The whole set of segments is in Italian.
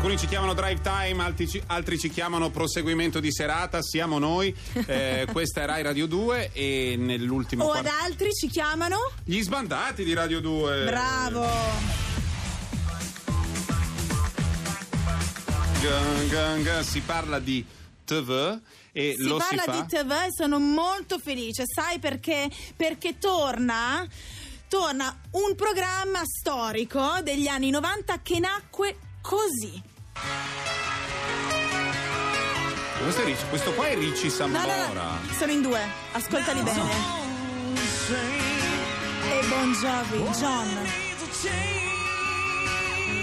Alcuni ci chiamano drive time, altri ci, altri ci chiamano proseguimento di serata, siamo noi. Eh, questa è Rai Radio 2 e nell'ultimo O quart- ad altri ci chiamano? Gli sbandati di Radio 2. Bravo! Gun, gun, gun. Si parla di TV e Si lo parla si fa. di TV e sono molto felice, sai perché? Perché torna, torna un programma storico degli anni 90 che nacque così. Questo, è Ricci- questo qua è Ricci No, Sambora. no, no, sono in due, ascoltali bene. E Bon Jovi, John.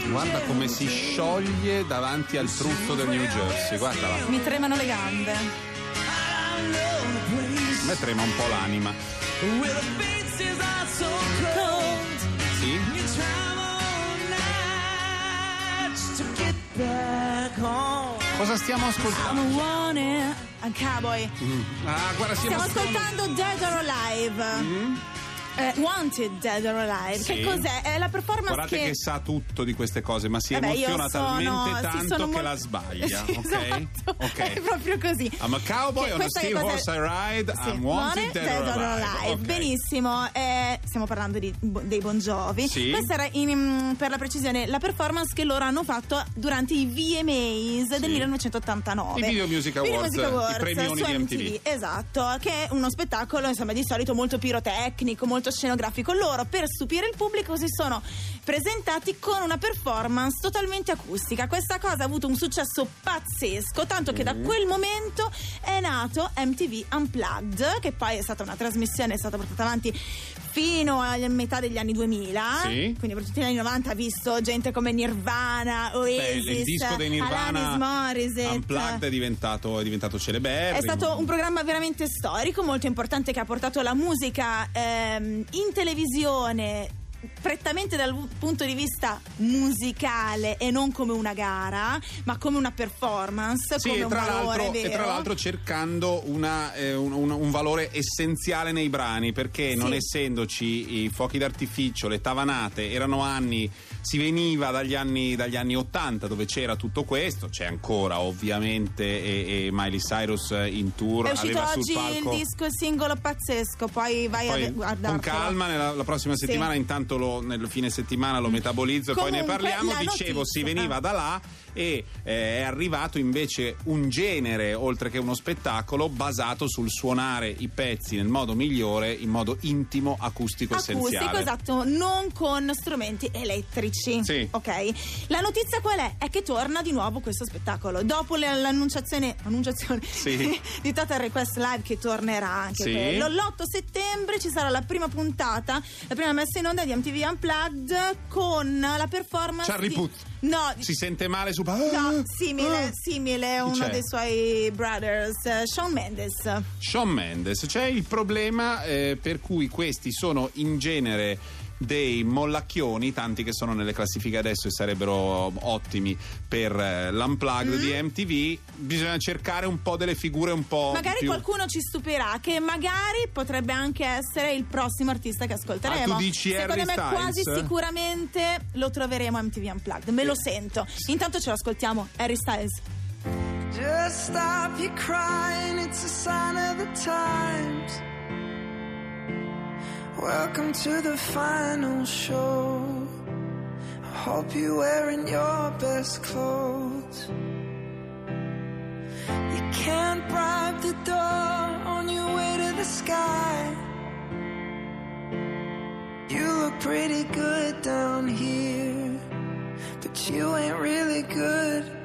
Guarda come si scioglie davanti al truffo del New Jersey. Guarda là. Mi tremano le gambe. A me trema un po' l'anima. Cosa stiamo ascoltando? I'm a cowboy. Ah, guarda, Stiamo stiamo ascoltando Dead or Alive. Eh, wanted Dead or Alive. Mm. Sì. Che cos'è? È la performance Guardate che... sa tutto di queste cose, ma si Vabbè, io emoziona sono- talmente tanto sono che mo- la sbaglia, Sì, ok? esatto. Ok. È proprio così. I'm a cowboy Che on a steel che horse I ride. Sì, I'm wanted, dead, or alive. Ok. Benissimo, eh, stiamo parlando di- dei Bon Jovi. Sì. Questa era in- per la precisione la performance che loro hanno fatto durante i VMAs del Sì. 1989. I Video Music Video Awards, Music Awards i premioni su di MTV. Esatto, che è uno spettacolo insomma di solito molto pirotecnico, molto scenografico. Loro per stupire il pubblico si sono presentati con una performance totalmente acustica. Questa cosa ha avuto un successo pazzesco, tanto che da Mm. quel momento è nato MTV Unplugged, che poi è stata una trasmissione, è stata portata avanti fino alla metà degli anni 2000. Sì. Quindi per tutti gli anni 90 ha visto gente come Nirvana, Beh, Oasis, il disco dei Nirvana Alanis Morissette. Unplugged è diventato, è diventato celeberrimo. È stato un programma veramente storico, molto importante che ha portato la musica ehm, in televisione prettamente dal punto di vista musicale e non come una gara, ma come una performance, Sì, come un tra, valore l'altro, vero. e tra l'altro cercando una, eh, un, un- un valore essenziale nei brani, perché non Sì. essendoci i fuochi d'artificio, le tavanate, erano anni, si veniva dagli anni, dagli anni 80 dove c'era tutto questo, c'è ancora ovviamente, e, e Miley Cyrus in tour È uscito oggi palco... il disco il singolo pazzesco, poi vai Poi, a guardarlo. con calma nella, la prossima Sì. settimana intanto lo- nel fine settimana lo metabolizzo e poi ne parliamo dicevo si notizia- veniva ah. da là e eh, è arrivato invece un genere oltre che uno spettacolo basato sul suonare i pezzi nel modo migliore in modo intimo acustico, Acustico, essenziale esatto, non con strumenti elettrici. Sì. Ok. La notizia qual è? È che torna di nuovo questo spettacolo. Dopo l'annunciazione, annunciazione Sì. di Total Request Live che tornerà anche Sì. quello. L'8 settembre ci sarà la prima puntata, la prima messa in onda di MTV Unplugged con la performance. Charlie di... Puth. No, si sente male su No, simile, Ah. simile, Chi uno c'è? dei suoi brothers, eh, Shawn Mendes. Shawn Mendes. C'è il problema eh, per cui questi sono in genere dei mollacchioni, tanti che sono nelle classifiche adesso e sarebbero ottimi per eh, l'unplugged Mm. di MTV. Bisogna cercare un po' delle figure un po' Magari più... qualcuno ci stupirà, che magari potrebbe anche essere il prossimo artista che ascolteremo. Ah, tu dici Secondo Harry me Styles? quasi sicuramente lo troveremo a MTV Unplugged, me lo sento. Intanto ce lo ascoltiamo, Harry Styles. Just stop your crying, it's a sign of the times. Welcome to the final show. I hope you're wearing your best clothes. You can't bribe the door on your way to the sky. You look pretty good down here, but you ain't really good.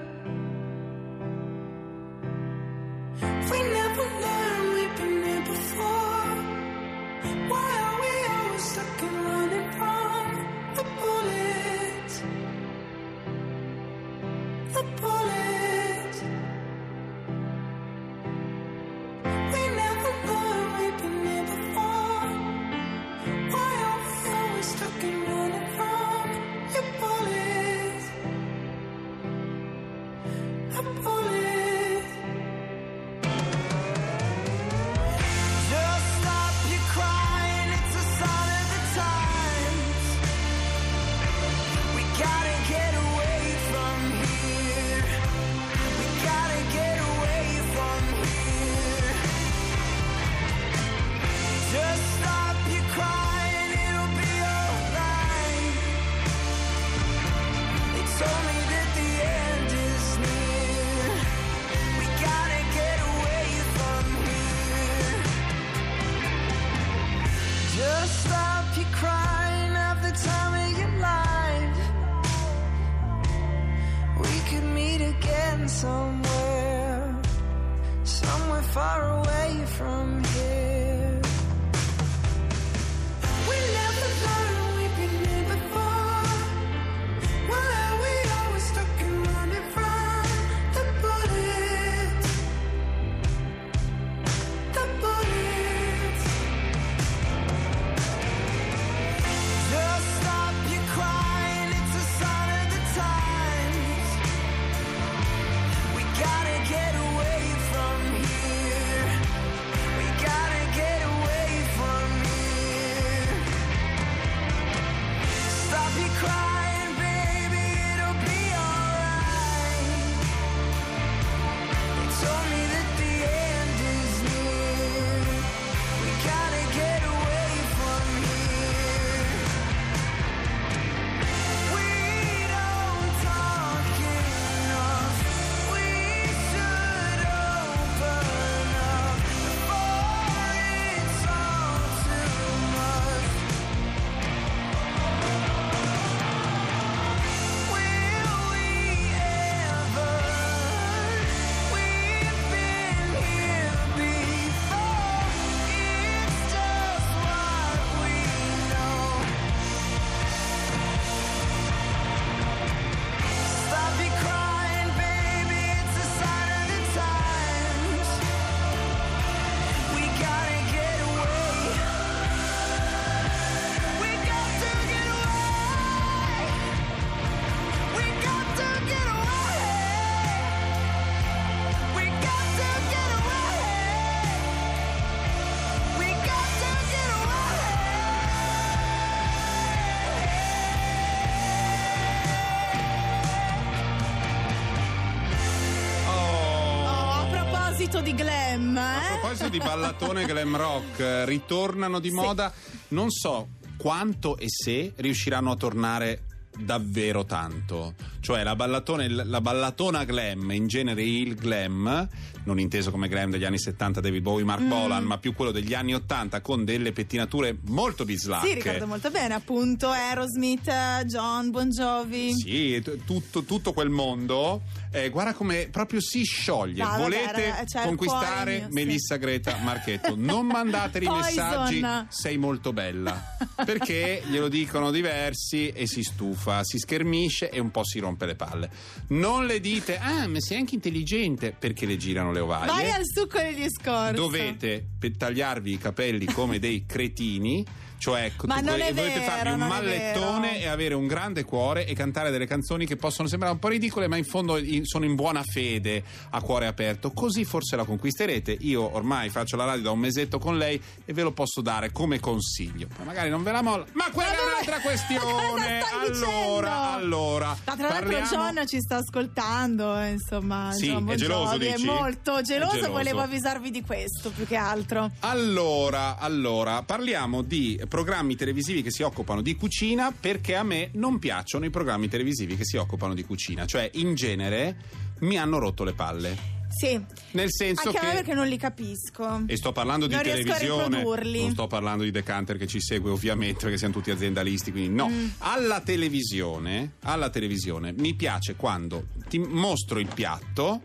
Di glam, A eh? proposito di ballatone glam rock, eh, ritornano di moda. Non so quanto e se riusciranno a tornare davvero tanto. Cioè la, ballatone, la ballatona glam, in genere il glam, non inteso come glam degli anni 70 David Bowie, Mm. Mark Bolan, ma più quello degli anni 80 con delle pettinature molto bislacche. Sì, ricordo molto bene, appunto, Aerosmith, eh, John, Bon Jovi. Sì, t- tutto, tutto quel mondo, eh, guarda come proprio si scioglie. Vabbè, Volete raga, c'è il conquistare mio, sì. Melissa Greta Marchetto? Non mandateli messaggi, sei molto bella. Perché glielo dicono diversi e si stufa, si schermisce e un po' si rompe le palle. Non le dite, ah, ma sei anche intelligente, perché le girano le ovaie. Vai al succo del discorso. Dovete tagliarvi i capelli come dei cretini. Cioè, Ma non è dovete vero, farvi un non è mallettone vero. e avere un grande cuore e cantare delle canzoni che possono sembrare un po' ridicole, ma in fondo in- sono in buona fede, a cuore aperto. Così forse la conquisterete. Io ormai faccio la radio da un mesetto con lei e ve lo posso dare come consiglio. Poi magari non ve la molla, ma quella Ma è dove- un'altra questione. Cosa stai dicendo? allora, allora. Ma tra l'altro parliamo- John ci sta ascoltando, eh, insomma. Sì, John Bon è geloso, Jovi, dici? È molto È geloso, geloso. volevo avvisarvi di questo più che altro. Allora, allora, parliamo di programmi televisivi che si occupano di cucina perché a me non piacciono i programmi televisivi che si occupano di cucina, cioè in genere mi hanno rotto le palle. Sì. Nel senso Anche che perché non li capisco. e sto parlando di Non televisione, non sto parlando di Decanter che ci segue ovviamente perché siamo tutti aziendalisti, quindi no. Mm. Alla televisione, alla televisione mi piace quando ti mostro il piatto,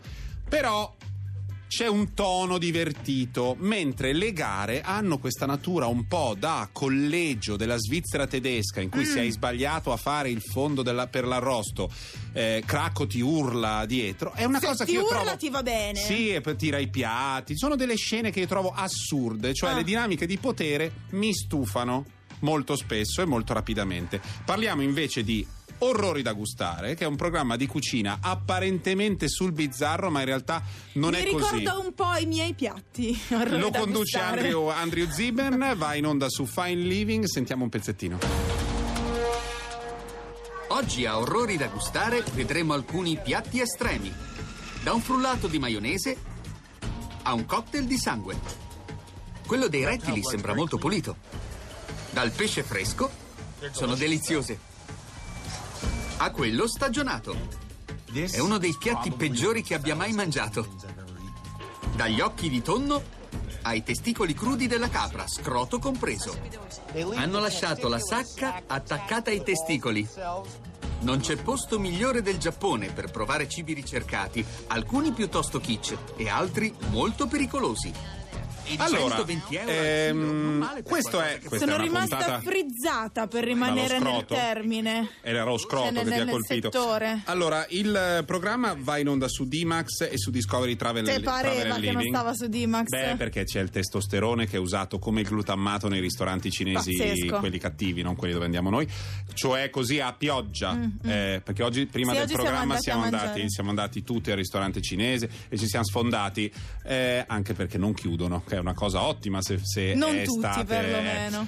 però c'è un tono divertito, mentre le gare hanno questa natura un po' da collegio della Svizzera tedesca, in cui Mm. se hai sbagliato a fare il fondo della- per l'arrosto, eh, Cracco ti urla dietro. È una Se cosa ti che io urla, trovo. ti va bene. Sì, e tira i piatti. Sono delle scene che io trovo assurde, cioè Ah. le dinamiche di potere mi stufano molto spesso e molto rapidamente. Parliamo invece di Orrori da gustare, che è un programma di cucina apparentemente sul bizzarro, ma in realtà non Mi è così. ricorda un po' i miei piatti. orrori Lo da conduce. Andrew, Andrew Ziben, va in onda su Fine Living, sentiamo un pezzettino. Oggi a Orrori da gustare vedremo alcuni piatti estremi. Da un frullato di maionese a un cocktail di sangue. Quello dei rettili sembra molto pulito. Dal pesce fresco sono deliziose. A quello stagionato. È uno dei piatti peggiori che abbia mai mangiato. Dagli occhi di tonno ai testicoli crudi della capra, scroto compreso. Hanno lasciato la sacca attaccata ai testicoli. Non c'è posto migliore del Giappone per provare cibi ricercati, alcuni piuttosto kitsch e altri molto pericolosi. Allora, 120 euro al ehm, questo è, questa Sono è rimasta puntata frizzata per rimanere nel termine. Era lo scroto Cioè, nel- che ti ha nel colpito. settore. Allora, il eh, programma va in onda su D-Max e su Discovery Travel, Te Travel pareva and che non stava su D-Max? Beh, perché c'è il testosterone che è usato come glutammato nei ristoranti cinesi, Pazzesco. quelli cattivi, non quelli dove andiamo noi. Cioè così a pioggia. Eh, perché oggi, prima Mm, Sì, del oggi siamo programma, andati siamo andati, siamo andati tutti al ristorante cinese e ci siamo sfondati. eh, anche perché non chiudono, che è una cosa ottima se, se non è tutti, estate. perlomeno.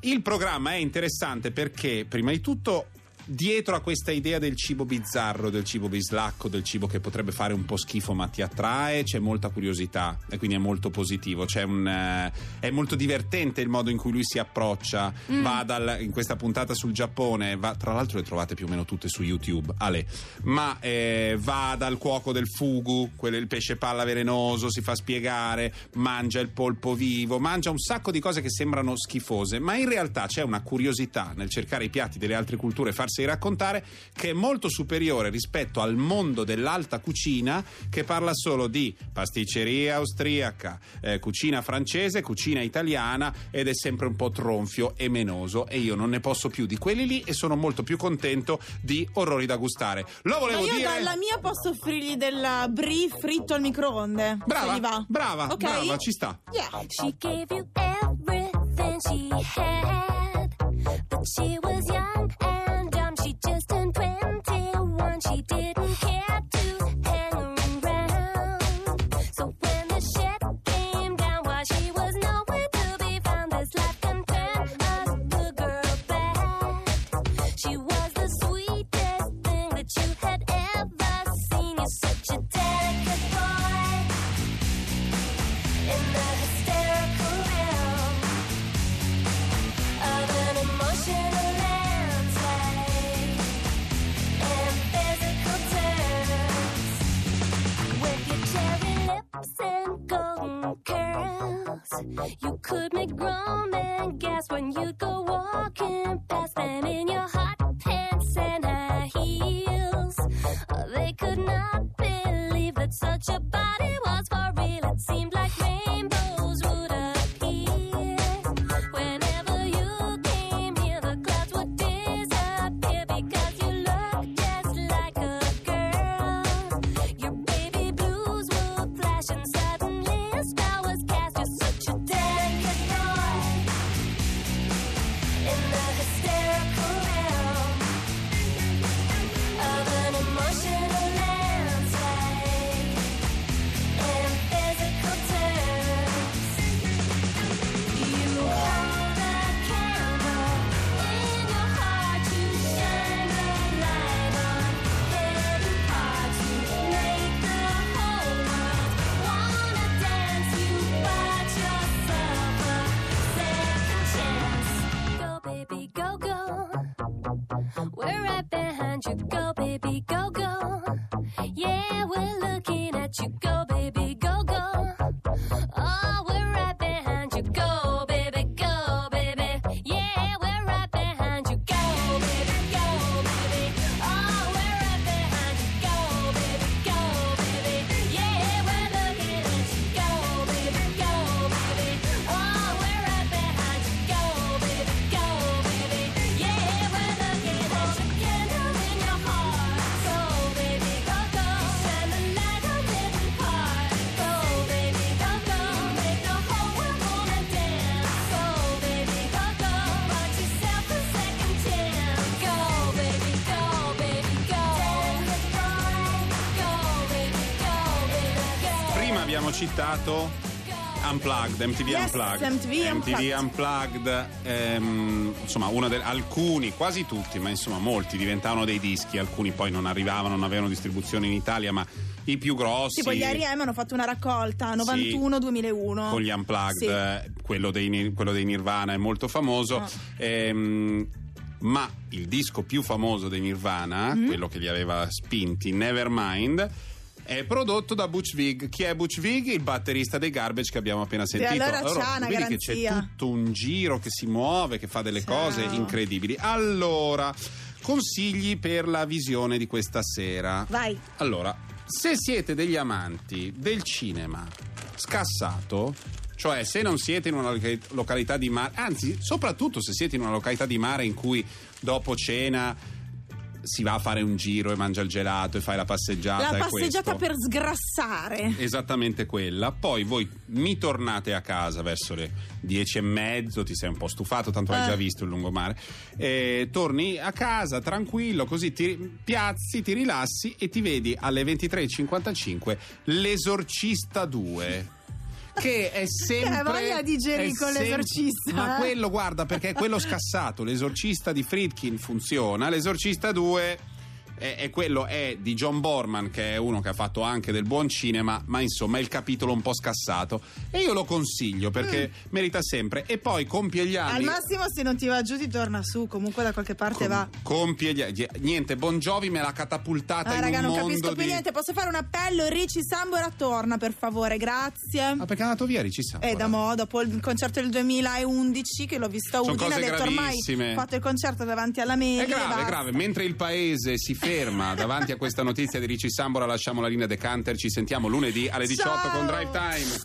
Il programma è interessante perché, prima di tutto, dietro a questa idea del cibo bizzarro, del cibo bislacco, del cibo che potrebbe fare un po' schifo ma ti attrae, c'è molta curiosità e quindi è molto positivo. C'è un, eh, è molto divertente il modo in cui lui si approccia. Mm. Va dal, in questa puntata sul Giappone, va- tra l'altro le trovate più o meno tutte su YouTube. Ale, ma eh, va dal cuoco del fugu, quello, il pesce palla velenoso, si fa spiegare, mangia il polpo vivo, mangia un sacco di cose che sembrano schifose, ma in realtà c'è una curiosità nel cercare i piatti delle altre culture e farseli raccontare che è molto superiore rispetto al mondo dell'alta cucina che parla solo di pasticceria austriaca, eh, cucina francese, cucina italiana ed è sempre un po' tronfio e menoso e io non ne posso più di quelli lì e sono molto più contento di orrori da gustare. Lo Ma volevo io dire dalla mia posso offrirgli del brie fritto al microonde. Brava, brava, Ok? brava, ci sta. Yeah. She gave you everything she had, but she was young your. Abbiamo citato Unplugged, MTV Yes, Unplugged. MTV Unplugged. Unplugged, ehm, insomma, uno de- alcuni, quasi tutti, ma insomma molti diventavano dei dischi, alcuni poi non arrivavano, non avevano distribuzione in Italia, ma i più grossi Tipo gli R.E.M. hanno fatto una raccolta 91-2001. con gli Unplugged, Sì. eh, quello, dei, quello dei Nirvana è molto famoso. Ah. Ehm, ma il disco più famoso dei Nirvana, Mm. quello che li aveva spinti, Nevermind, è prodotto da Butch Vig. Chi è Butch Vig? Il batterista dei Garbage che abbiamo appena sentito. allora c'ha una vedi che c'è garanzia. tutto un giro che si muove, che fa delle Ciao. cose incredibili. Allora, consigli per la visione di questa sera. Vai. Allora, se siete degli amanti del cinema scassato, cioè se non siete in una loca- località di mare, anzi, soprattutto se siete in una località di mare in cui dopo cena si va a fare un giro e mangia il gelato e fai la passeggiata La passeggiata per sgrassare. Esattamente quella. Poi voi mi tornate a casa verso le dieci e mezzo, ti sei un po' stufato, tanto hai Eh. già visto il lungomare. E torni a casa tranquillo, così ti piazzi, ti rilassi e ti vedi alle 23.55 L'esorcista 2. Che è sempre. Eh, voglia di Jerry con sem- l'Esorcista, Ma eh. quello, guarda, perché è quello scassato. L'esorcista di Friedkin funziona, l'esorcista 2 è, è quello è di John Borman, che è uno che ha fatto anche del buon cinema, ma insomma è il capitolo un po' scassato. E io lo consiglio perché merita sempre. E poi compie gli anni. Mm. Al massimo, se non ti va giù, ti torna su. Comunque, da qualche parte com- va. compie gli anni. Niente, Bon Jovi me l'ha catapultata Ah, in raga, un non capisco più di... niente. Posso fare un appello? Ricci Sambora torna, per favore, grazie. Ma perché è andato via Ricci Sambora? Eh, da mo', dopo il concerto del 2011 che l'ho visto a Udine, ha detto ormai gravissime. ho fatto il concerto davanti alla media. È grave, è grave. Mentre il paese si ferma davanti a questa notizia di Ricci Sambora, lasciamo la linea De Canter. Ci sentiamo lunedì alle 18 Ciao. con Drive Time.